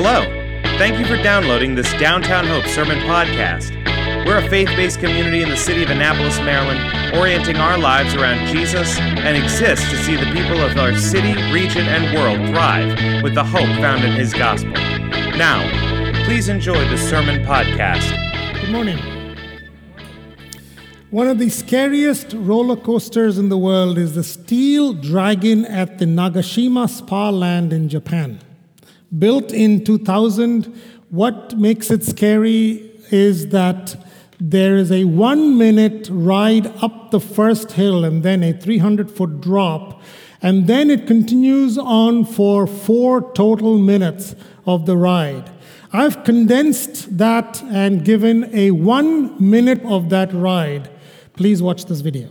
Hello. Thank you for downloading this Downtown Hope Sermon Podcast. We're a faith based community in the city of Annapolis, Maryland, orienting our lives around Jesus and exist to see the people of our city, region, and world thrive with the hope found in His gospel. Now, please enjoy the Sermon Podcast. Good morning. One of the scariest roller coasters in the world is the Steel Dragon at the Nagashima Spa Land in Japan. Built in 2000, what makes it scary is that there is a one minute ride up the first hill and then a 300 foot drop, and then it continues on for four total minutes of the ride. I've condensed that and given a one minute of that ride. Please watch this video.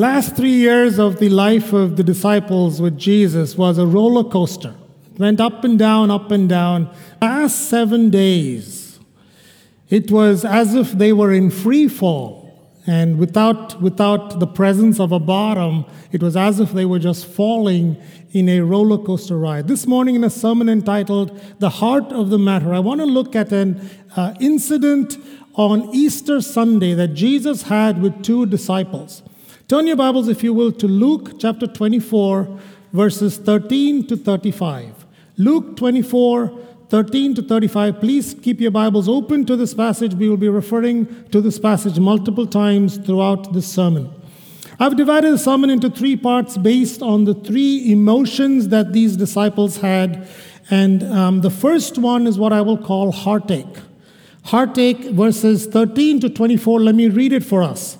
Last three years of the life of the disciples with Jesus was a roller coaster. It went up and down, up and down. Last seven days, it was as if they were in free fall. And without, without the presence of a bottom, it was as if they were just falling in a roller coaster ride. This morning, in a sermon entitled The Heart of the Matter, I want to look at an uh, incident on Easter Sunday that Jesus had with two disciples. Turn your Bibles, if you will, to Luke chapter 24, verses 13 to 35. Luke 24, 13 to 35. Please keep your Bibles open to this passage. We will be referring to this passage multiple times throughout this sermon. I've divided the sermon into three parts based on the three emotions that these disciples had. And um, the first one is what I will call heartache. Heartache, verses 13 to 24. Let me read it for us.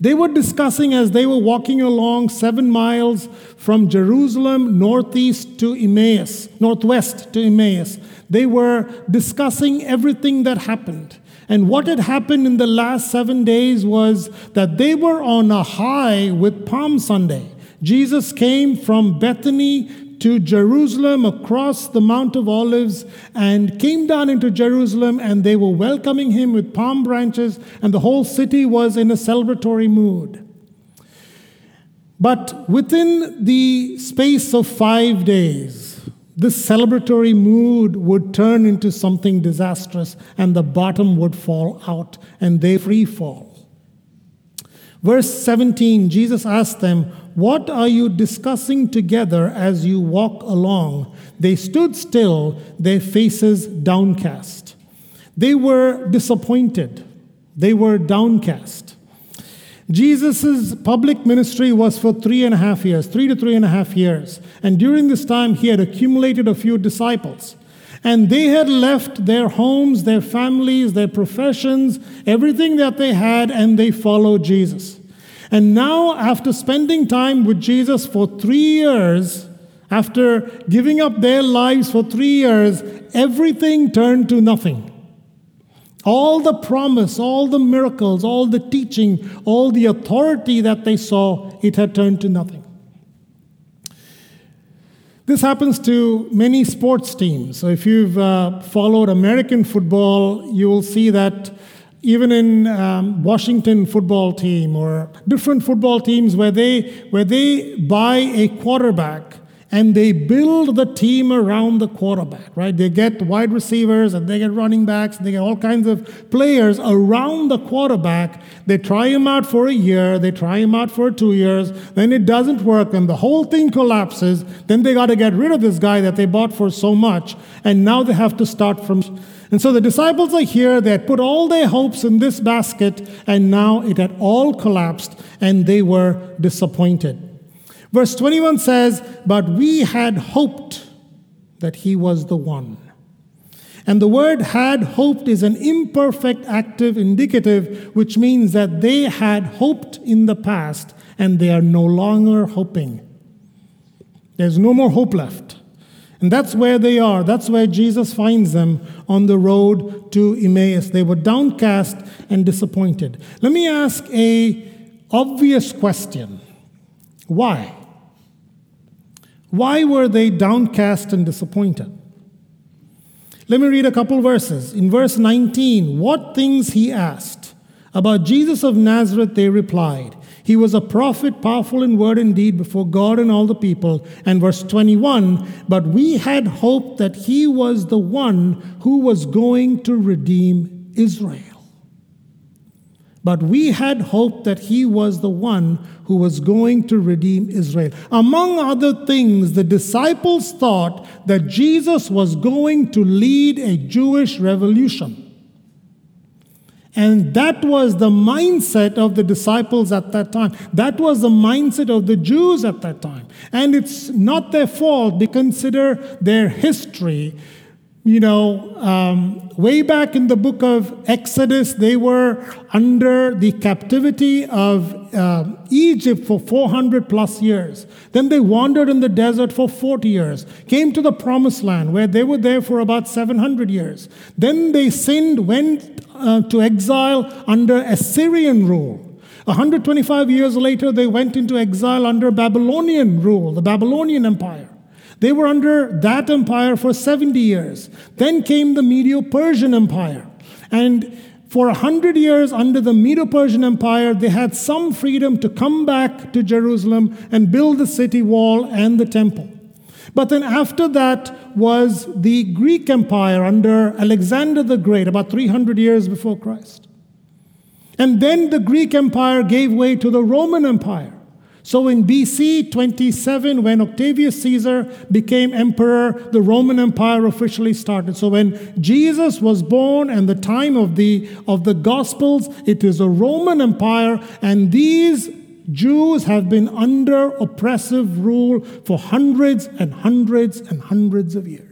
They were discussing as they were walking along seven miles from Jerusalem northeast to Emmaus, northwest to Emmaus. They were discussing everything that happened. And what had happened in the last seven days was that they were on a high with Palm Sunday. Jesus came from Bethany to Jerusalem across the Mount of Olives and came down into Jerusalem, and they were welcoming him with palm branches, and the whole city was in a celebratory mood. But within the space of five days, this celebratory mood would turn into something disastrous and the bottom would fall out and they free fall. Verse 17, Jesus asked them, What are you discussing together as you walk along? They stood still, their faces downcast. They were disappointed, they were downcast. Jesus' public ministry was for three and a half years, three to three and a half years. And during this time, he had accumulated a few disciples. And they had left their homes, their families, their professions, everything that they had, and they followed Jesus. And now, after spending time with Jesus for three years, after giving up their lives for three years, everything turned to nothing. All the promise, all the miracles, all the teaching, all the authority that they saw, it had turned to nothing. This happens to many sports teams. So if you've uh, followed American football, you will see that even in um, Washington football team or different football teams where they where they buy a quarterback and they build the team around the quarterback, right? They get wide receivers and they get running backs, and they get all kinds of players around the quarterback. They try him out for a year, they try him out for two years, then it doesn't work, and the whole thing collapses. Then they got to get rid of this guy that they bought for so much, and now they have to start from. And so the disciples are here, they had put all their hopes in this basket, and now it had all collapsed, and they were disappointed. Verse 21 says, But we had hoped that he was the one. And the word had hoped is an imperfect active indicative, which means that they had hoped in the past and they are no longer hoping. There's no more hope left. And that's where they are. That's where Jesus finds them on the road to Emmaus. They were downcast and disappointed. Let me ask a obvious question. Why? Why were they downcast and disappointed? Let me read a couple verses. In verse 19, what things he asked. About Jesus of Nazareth, they replied, He was a prophet, powerful in word and deed before God and all the people. And verse 21, but we had hoped that he was the one who was going to redeem Israel. But we had hoped that he was the one who was going to redeem Israel. Among other things, the disciples thought that Jesus was going to lead a Jewish revolution. And that was the mindset of the disciples at that time. That was the mindset of the Jews at that time. And it's not their fault. They consider their history you know, um, way back in the book of Exodus, they were under the captivity of uh, Egypt for 400 plus years. Then they wandered in the desert for 40 years, came to the promised land where they were there for about 700 years. Then they sinned, went uh, to exile under Assyrian rule. 125 years later, they went into exile under Babylonian rule, the Babylonian Empire. They were under that empire for 70 years. Then came the Medo Persian Empire. And for hundred years under the Medo Persian Empire, they had some freedom to come back to Jerusalem and build the city wall and the temple. But then after that was the Greek Empire under Alexander the Great, about 300 years before Christ. And then the Greek Empire gave way to the Roman Empire. So in BC 27, when Octavius Caesar became emperor, the Roman Empire officially started. So when Jesus was born and the time of the, of the Gospels, it is a Roman Empire, and these Jews have been under oppressive rule for hundreds and hundreds and hundreds of years.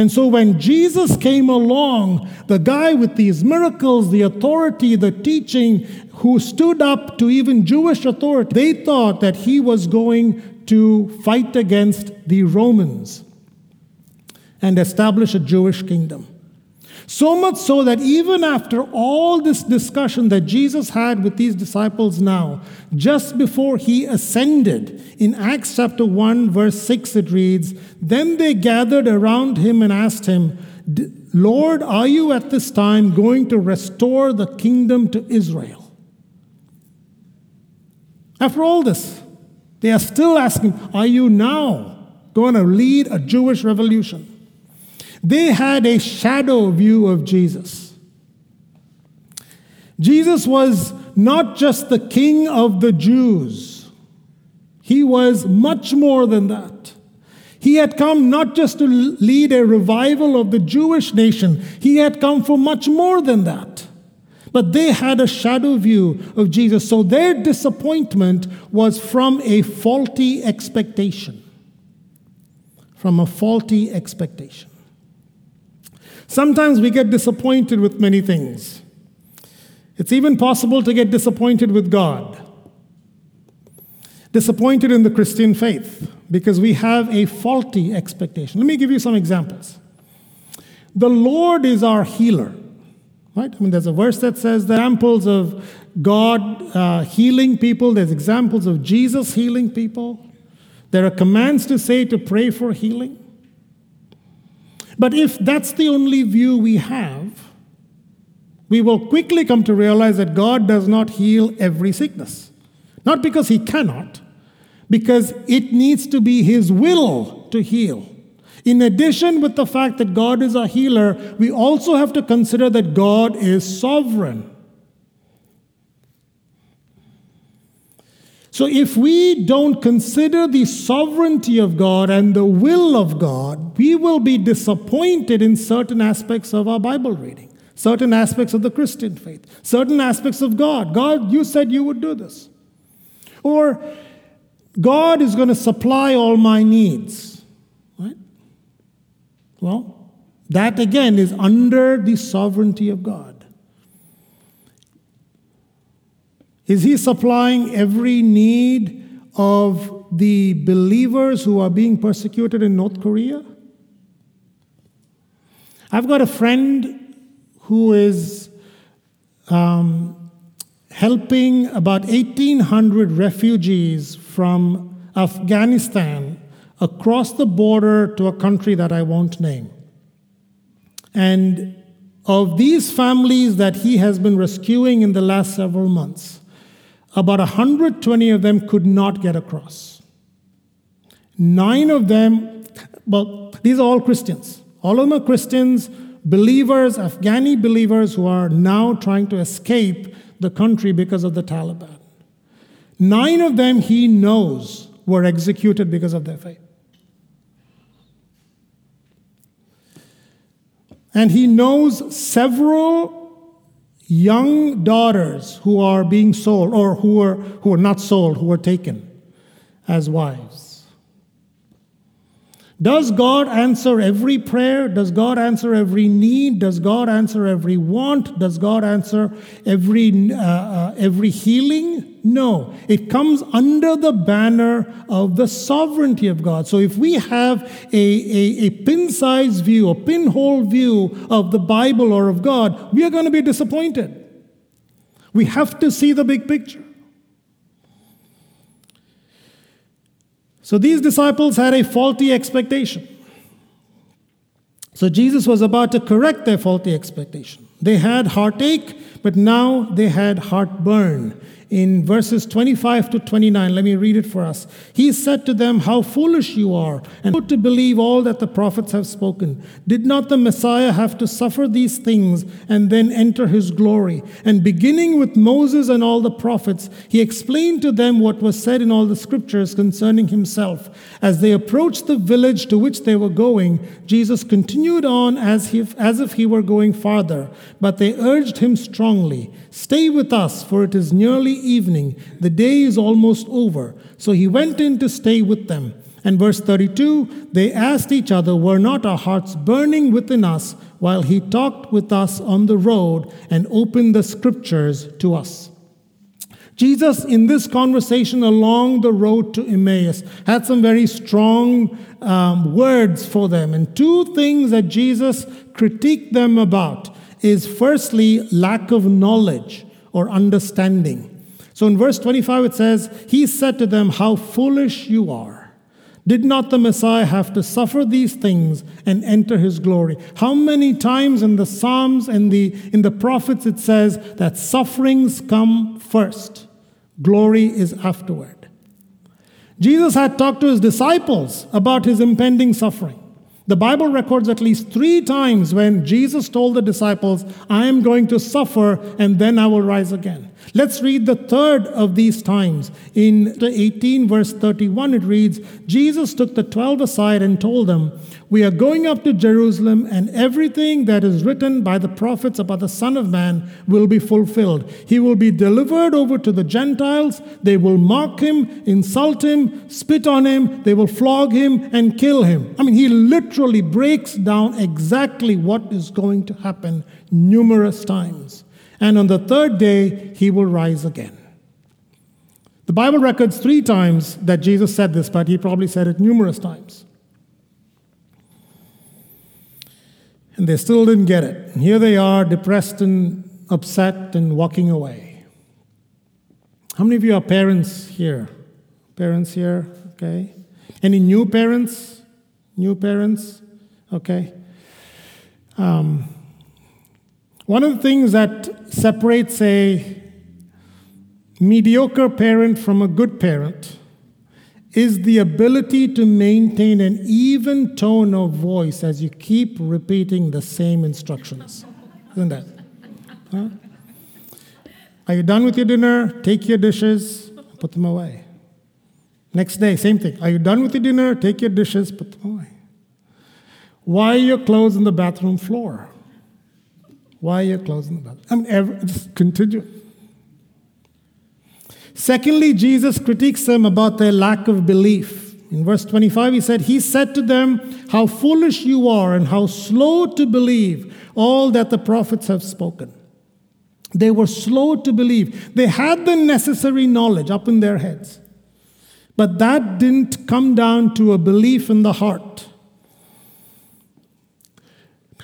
And so when Jesus came along, the guy with these miracles, the authority, the teaching, who stood up to even Jewish authority, they thought that he was going to fight against the Romans and establish a Jewish kingdom. So much so that even after all this discussion that Jesus had with these disciples now, just before he ascended, in Acts chapter 1, verse 6, it reads, Then they gathered around him and asked him, Lord, are you at this time going to restore the kingdom to Israel? After all this, they are still asking, Are you now going to lead a Jewish revolution? They had a shadow view of Jesus. Jesus was not just the king of the Jews, he was much more than that. He had come not just to lead a revival of the Jewish nation, he had come for much more than that. But they had a shadow view of Jesus, so their disappointment was from a faulty expectation. From a faulty expectation. Sometimes we get disappointed with many things. It's even possible to get disappointed with God, disappointed in the Christian faith, because we have a faulty expectation. Let me give you some examples. The Lord is our healer. Right? I mean, there's a verse that says the examples of God uh, healing people, there's examples of Jesus healing people. There are commands to say to pray for healing. But if that's the only view we have, we will quickly come to realize that God does not heal every sickness. Not because He cannot, because it needs to be His will to heal. In addition, with the fact that God is a healer, we also have to consider that God is sovereign. So, if we don't consider the sovereignty of God and the will of God, we will be disappointed in certain aspects of our Bible reading, certain aspects of the Christian faith, certain aspects of God. God, you said you would do this. Or, God is going to supply all my needs. Right? Well, that again is under the sovereignty of God. Is He supplying every need of the believers who are being persecuted in North Korea? I've got a friend who is um, helping about 1,800 refugees from Afghanistan across the border to a country that I won't name. And of these families that he has been rescuing in the last several months, about 120 of them could not get across. Nine of them, well, these are all Christians. All of them are Christians, believers, Afghani believers who are now trying to escape the country because of the Taliban. Nine of them he knows were executed because of their faith. And he knows several young daughters who are being sold, or who are, who are not sold, who are taken as wives. Does God answer every prayer? Does God answer every need? Does God answer every want? Does God answer every, uh, uh, every healing? No. It comes under the banner of the sovereignty of God. So if we have a, a, a pin size view, a pinhole view of the Bible or of God, we are going to be disappointed. We have to see the big picture. So these disciples had a faulty expectation. So Jesus was about to correct their faulty expectation. They had heartache, but now they had heartburn in verses 25 to 29. Let me read it for us. He said to them, How foolish you are, and to believe all that the prophets have spoken. Did not the Messiah have to suffer these things and then enter his glory? And beginning with Moses and all the prophets, he explained to them what was said in all the scriptures concerning himself. As they approached the village to which they were going, Jesus continued on as if, as if he were going farther, but they urged him strongly, Stay with us, for it is nearly evening. The day is almost over. So he went in to stay with them. And verse 32 they asked each other, Were not our hearts burning within us while he talked with us on the road and opened the scriptures to us? Jesus, in this conversation along the road to Emmaus, had some very strong um, words for them. And two things that Jesus critiqued them about is firstly, lack of knowledge or understanding. So in verse 25 it says, He said to them, How foolish you are. Did not the Messiah have to suffer these things and enter his glory? How many times in the Psalms and the in the prophets it says that sufferings come first Glory is afterward. Jesus had talked to his disciples about his impending suffering. The Bible records at least three times when Jesus told the disciples, I am going to suffer and then I will rise again. Let's read the third of these times. In 18, verse 31, it reads Jesus took the twelve aside and told them, We are going up to Jerusalem, and everything that is written by the prophets about the Son of Man will be fulfilled. He will be delivered over to the Gentiles. They will mock him, insult him, spit on him, they will flog him, and kill him. I mean, he literally breaks down exactly what is going to happen numerous times and on the third day he will rise again. The Bible records three times that Jesus said this, but he probably said it numerous times. And they still didn't get it. And here they are, depressed and upset and walking away. How many of you are parents here? Parents here? Okay. Any new parents? New parents? Okay. Um, one of the things that separates a mediocre parent from a good parent is the ability to maintain an even tone of voice as you keep repeating the same instructions. Isn't that? Huh? Are you done with your dinner? Take your dishes, put them away. Next day, same thing. Are you done with your dinner? Take your dishes, put them away. Why are your clothes on the bathroom floor? Why are you closing the bathroom? I mean, every, just continue. Secondly, Jesus critiques them about their lack of belief. In verse 25, he said, He said to them, How foolish you are, and how slow to believe all that the prophets have spoken. They were slow to believe. They had the necessary knowledge up in their heads. But that didn't come down to a belief in the heart.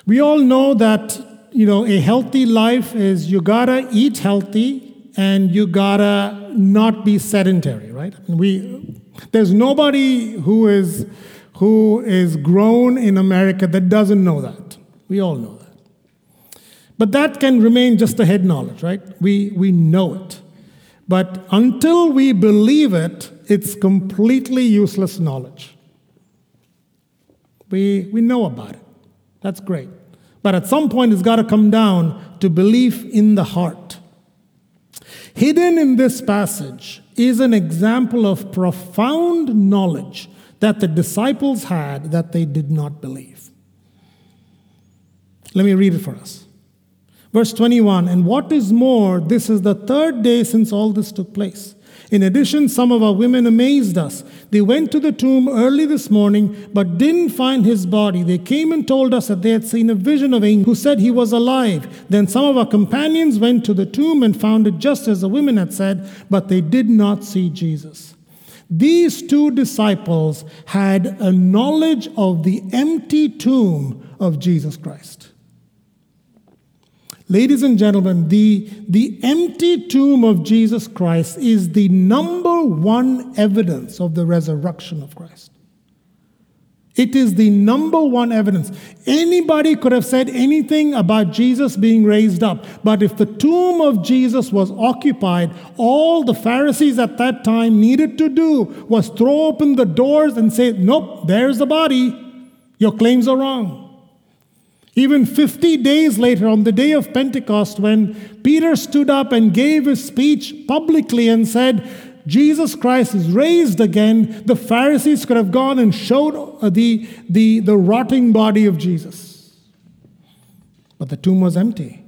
We all know that you know, a healthy life is you gotta eat healthy and you gotta not be sedentary, right? We, there's nobody who is who is grown in America that doesn't know that. We all know that. But that can remain just a head knowledge, right? We, we know it. But until we believe it, it's completely useless knowledge. We, we know about it. That's great. But at some point, it's got to come down to belief in the heart. Hidden in this passage is an example of profound knowledge that the disciples had that they did not believe. Let me read it for us. Verse 21 And what is more, this is the third day since all this took place. In addition, some of our women amazed us. They went to the tomb early this morning, but didn't find his body. They came and told us that they had seen a vision of angel who said he was alive. Then some of our companions went to the tomb and found it just as the women had said, but they did not see Jesus. These two disciples had a knowledge of the empty tomb of Jesus Christ. Ladies and gentlemen, the, the empty tomb of Jesus Christ is the number one evidence of the resurrection of Christ. It is the number one evidence. Anybody could have said anything about Jesus being raised up, but if the tomb of Jesus was occupied, all the Pharisees at that time needed to do was throw open the doors and say, Nope, there's the body. Your claims are wrong. Even 50 days later, on the day of Pentecost, when Peter stood up and gave his speech publicly and said, Jesus Christ is raised again, the Pharisees could have gone and showed uh, the, the, the rotting body of Jesus. But the tomb was empty.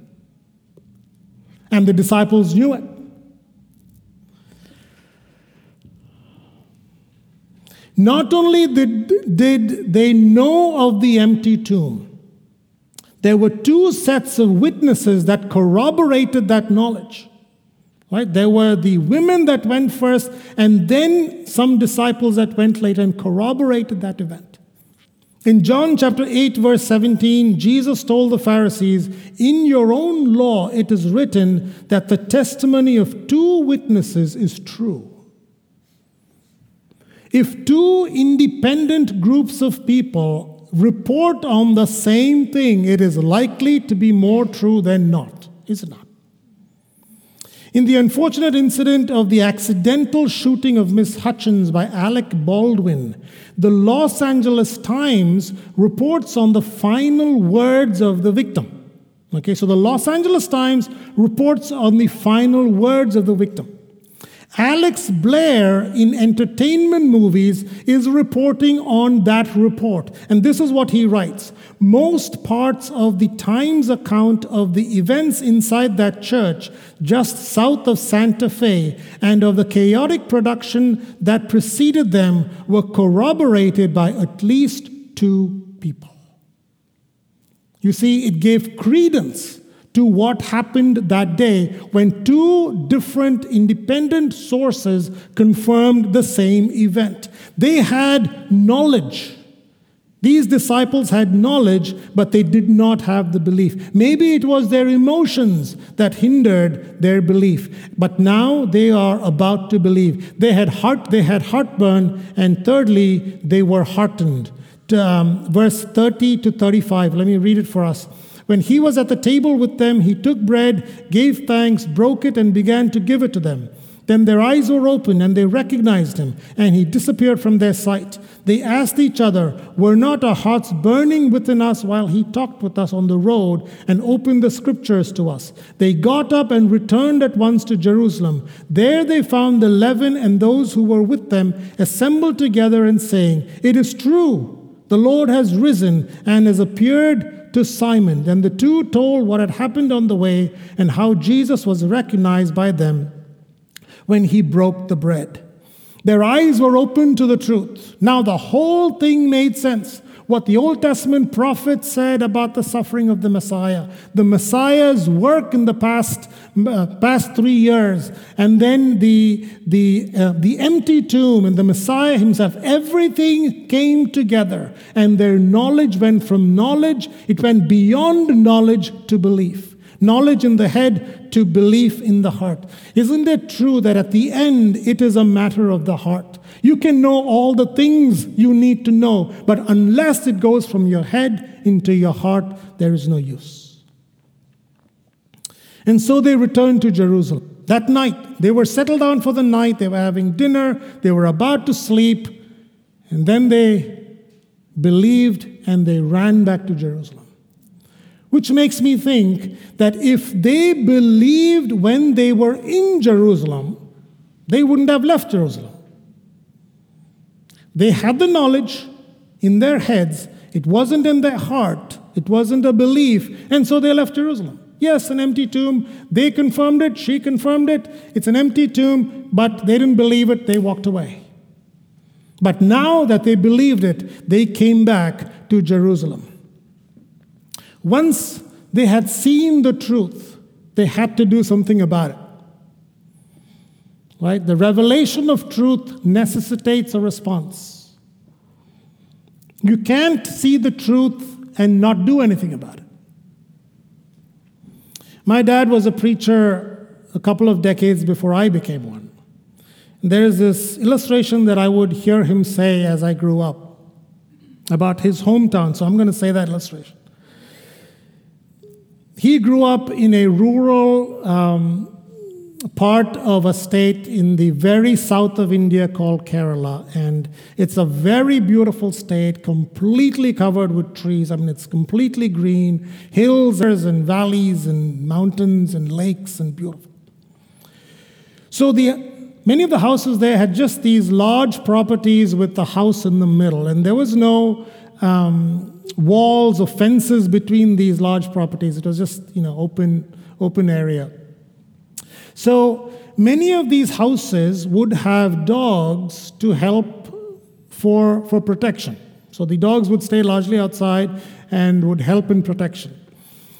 And the disciples knew it. Not only did, did they know of the empty tomb, there were two sets of witnesses that corroborated that knowledge. Right? There were the women that went first, and then some disciples that went later and corroborated that event. In John chapter 8, verse 17, Jesus told the Pharisees, In your own law it is written that the testimony of two witnesses is true. If two independent groups of people report on the same thing, it is likely to be more true than not, is it not? In the unfortunate incident of the accidental shooting of Miss Hutchins by Alec Baldwin, the Los Angeles Times reports on the final words of the victim. Okay, so the Los Angeles Times reports on the final words of the victim. Alex Blair in entertainment movies is reporting on that report. And this is what he writes Most parts of the Times account of the events inside that church just south of Santa Fe and of the chaotic production that preceded them were corroborated by at least two people. You see, it gave credence to what happened that day when two different independent sources confirmed the same event. They had knowledge. These disciples had knowledge, but they did not have the belief. Maybe it was their emotions that hindered their belief. But now they are about to believe. They had heart, they had heartburn, and thirdly, they were heartened um, verse 30 to 35. Let me read it for us. When he was at the table with them, he took bread, gave thanks, broke it, and began to give it to them. Then their eyes were opened, and they recognized him, and he disappeared from their sight. They asked each other, Were not our hearts burning within us while he talked with us on the road and opened the scriptures to us? They got up and returned at once to Jerusalem. There they found the eleven and those who were with them assembled together and saying, It is true the Lord has risen and has appeared to Simon. Then the two told what had happened on the way and how Jesus was recognized by them when he broke the bread. Their eyes were opened to the truth. Now the whole thing made sense what the Old Testament prophet said about the suffering of the Messiah, the Messiah's work in the past, uh, past three years, and then the, the, uh, the empty tomb and the Messiah himself, everything came together, and their knowledge went from knowledge, it went beyond knowledge to belief. Knowledge in the head to belief in the heart. Isn't it true that at the end it is a matter of the heart? You can know all the things you need to know, but unless it goes from your head into your heart, there is no use. And so they returned to Jerusalem. That night, they were settled down for the night, they were having dinner, they were about to sleep, and then they believed and they ran back to Jerusalem. Which makes me think that if they believed when they were in Jerusalem, they wouldn't have left Jerusalem. They had the knowledge in their heads, it wasn't in their heart, it wasn't a belief, and so they left Jerusalem. Yes, an empty tomb. They confirmed it, she confirmed it. It's an empty tomb, but they didn't believe it, they walked away. But now that they believed it, they came back to Jerusalem. Once they had seen the truth, they had to do something about it. Right? The revelation of truth necessitates a response. You can't see the truth and not do anything about it. My dad was a preacher a couple of decades before I became one. There is this illustration that I would hear him say as I grew up about his hometown, so I'm going to say that illustration. He grew up in a rural um, part of a state in the very south of India called Kerala. And it's a very beautiful state, completely covered with trees. I mean, it's completely green, hills and valleys and mountains and lakes and beautiful. So the many of the houses there had just these large properties with the house in the middle, and there was no um, walls or fences between these large properties. It was just you know open open area. So many of these houses would have dogs to help for, for protection. So the dogs would stay largely outside and would help in protection.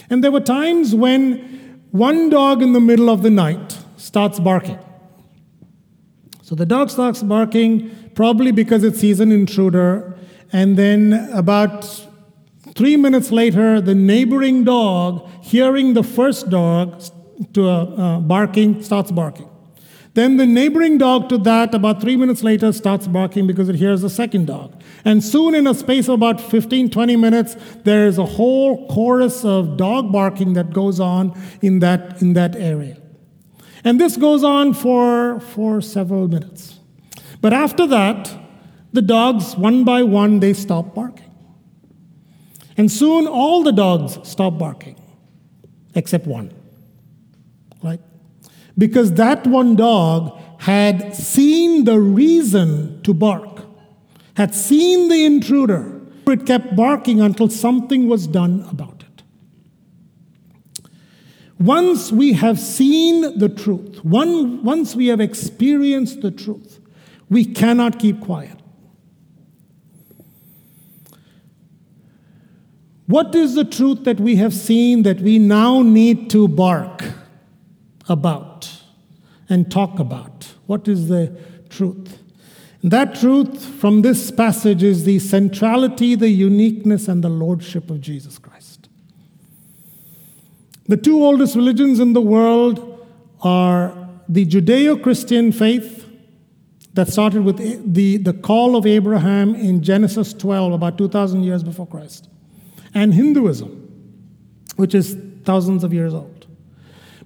And there were times when one dog in the middle of the night starts barking. So the dog starts barking, probably because it sees an intruder, and then about three minutes later, the neighboring dog, hearing the first dog, to a, uh, barking, starts barking. Then the neighboring dog to that, about three minutes later, starts barking because it hears the second dog. And soon, in a space of about 15, 20 minutes, there is a whole chorus of dog barking that goes on in that, in that area. And this goes on for, for several minutes. But after that, the dogs, one by one, they stop barking. And soon all the dogs stop barking, except one. Right? Because that one dog had seen the reason to bark, had seen the intruder. It kept barking until something was done about it. Once we have seen the truth, one, once we have experienced the truth, we cannot keep quiet. What is the truth that we have seen that we now need to bark about and talk about? What is the truth? And that truth from this passage is the centrality, the uniqueness, and the lordship of Jesus Christ. The two oldest religions in the world are the Judeo Christian faith that started with the, the call of Abraham in Genesis 12, about 2,000 years before Christ and Hinduism, which is thousands of years old.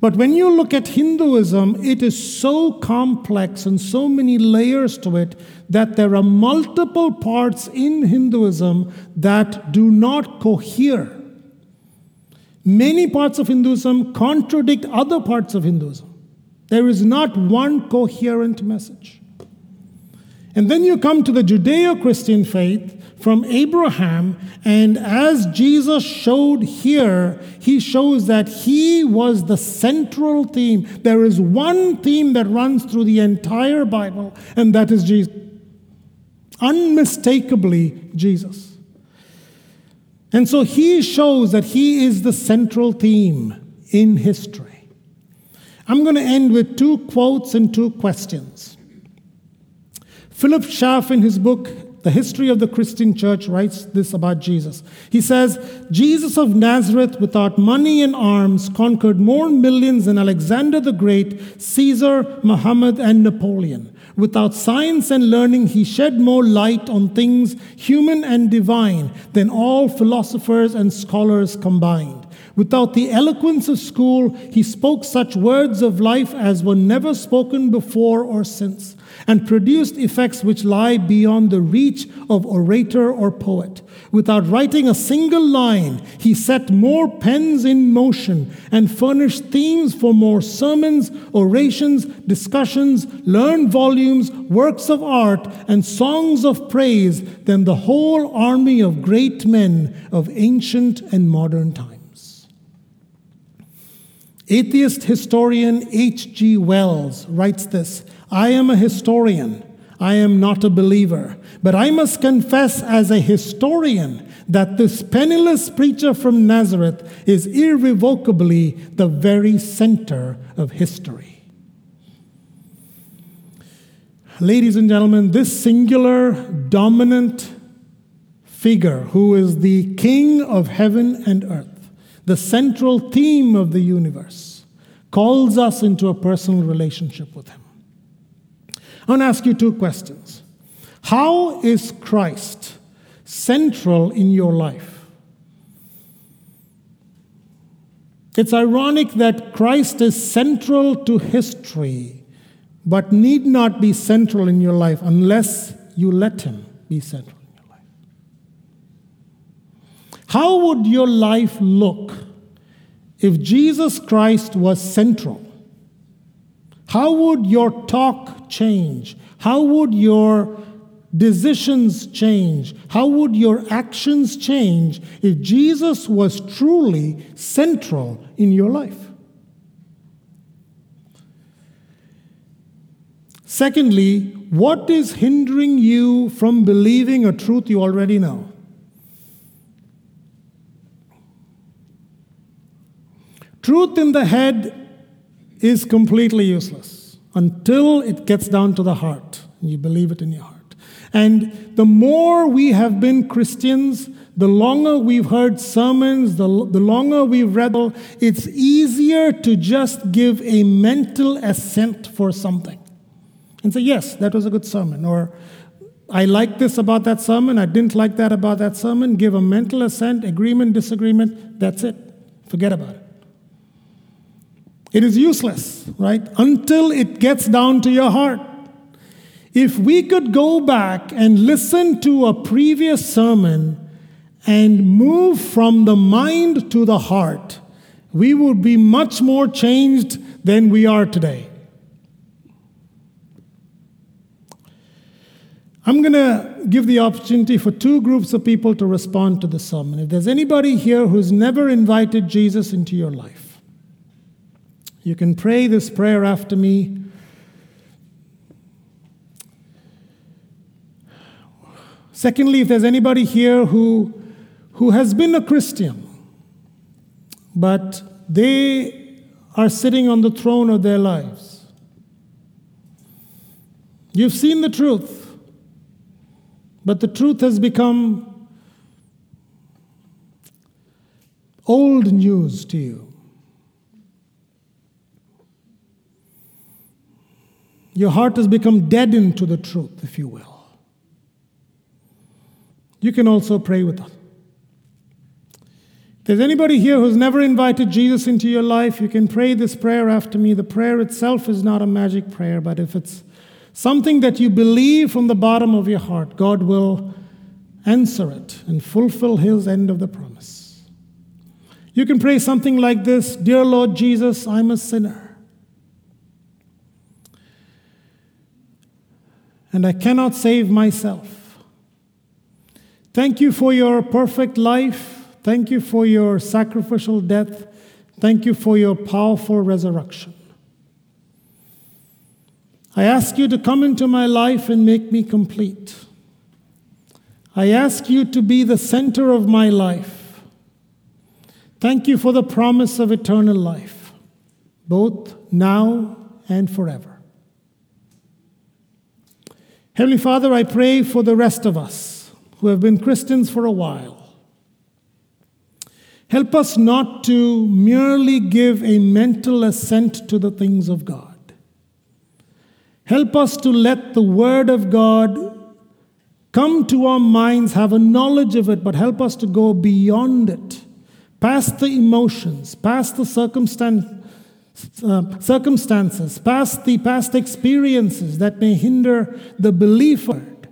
But when you look at Hinduism, it is so complex and so many layers to it that there are multiple parts in Hinduism that do not cohere. Many parts of Hinduism contradict other parts of Hinduism. There is not one coherent message. And then you come to the Judeo Christian faith, from Abraham. And as Jesus showed here, he shows that he was the central theme. There is one theme that runs through the entire Bible, and that is Jesus. Unmistakably, Jesus. And so he shows that he is the central theme in history. I'm going to end with two quotes and two questions. Philip Schaff, in his book the history of the Christian church writes this about Jesus. He says, Jesus of Nazareth, without money and arms, conquered more millions than Alexander the Great, Caesar, Muhammad, and Napoleon. Without science and learning, he shed more light on things human and divine than all philosophers and scholars combined. Without the eloquence of school, he spoke such words of life as were never spoken before or since and produced effects which lie beyond the reach of orator or poet. Without writing a single line, he set more pens in motion and furnished themes for more sermons, orations, discussions, learned volumes, works of art, and songs of praise than the whole army of great men of ancient and modern times. Atheist historian H.G. Wells writes this I am a historian. I am not a believer. But I must confess, as a historian, that this penniless preacher from Nazareth is irrevocably the very center of history. Ladies and gentlemen, this singular, dominant figure who is the king of heaven and earth, the central theme of the universe, calls us into a personal relationship with him. I want to ask you two questions. How is Christ central in your life? It's ironic that Christ is central to history, but need not be central in your life unless you let him be central in your life. How would your life look if Jesus Christ was central? How would your talk change? How would your decisions change? How would your actions change if Jesus was truly central in your life? Secondly, what is hindering you from believing a truth you already know? Truth in the head is completely useless until it gets down to the heart and you believe it in your heart. And the more we have been Christians, the longer we've heard sermons, the, the longer we've read, it's easier to just give a mental assent for something and say, yes, that was a good sermon. Or I like this about that sermon, I didn't like that about that sermon. Give a mental assent, agreement, disagreement, that's it. Forget about it. It is useless, right? Until it gets down to your heart. If we could go back and listen to a previous sermon and move from the mind to the heart, we would be much more changed than we are today. I'm going to give the opportunity for two groups of people to respond to the sermon. If there's anybody here who's never invited Jesus into your life, you can pray this prayer after me. Secondly, if there's anybody here who, who has been a Christian, but they are sitting on the throne of their lives, you've seen the truth. But the truth has become old news to you. Your heart has become deadened to the truth, if you will. You can also pray with us. If there's anybody here who's never invited Jesus into your life, you can pray this prayer after me. The prayer itself is not a magic prayer, but if it's something that you believe from the bottom of your heart, God will answer it and fulfill His end of the promise. You can pray something like this Dear Lord Jesus, I'm a sinner. And I cannot save myself. Thank you for your perfect life. Thank you for your sacrificial death. Thank you for your powerful resurrection. I ask you to come into my life and make me complete. I ask you to be the center of my life. Thank you for the promise of eternal life, both now and forever. Heavenly Father, I pray for the rest of us who have been Christians for a while. Help us not to merely give a mental assent to the things of God. Help us to let the Word of God come to our minds, have a knowledge of it, but help us to go beyond it, past the emotions, past the circumstance, uh, circumstances, past the past experiences that may hinder the belief it.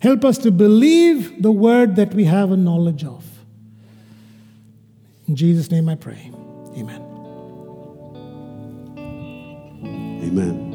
Help us to believe the word that we have a knowledge of. In Jesus' name I pray. Amen. Amen.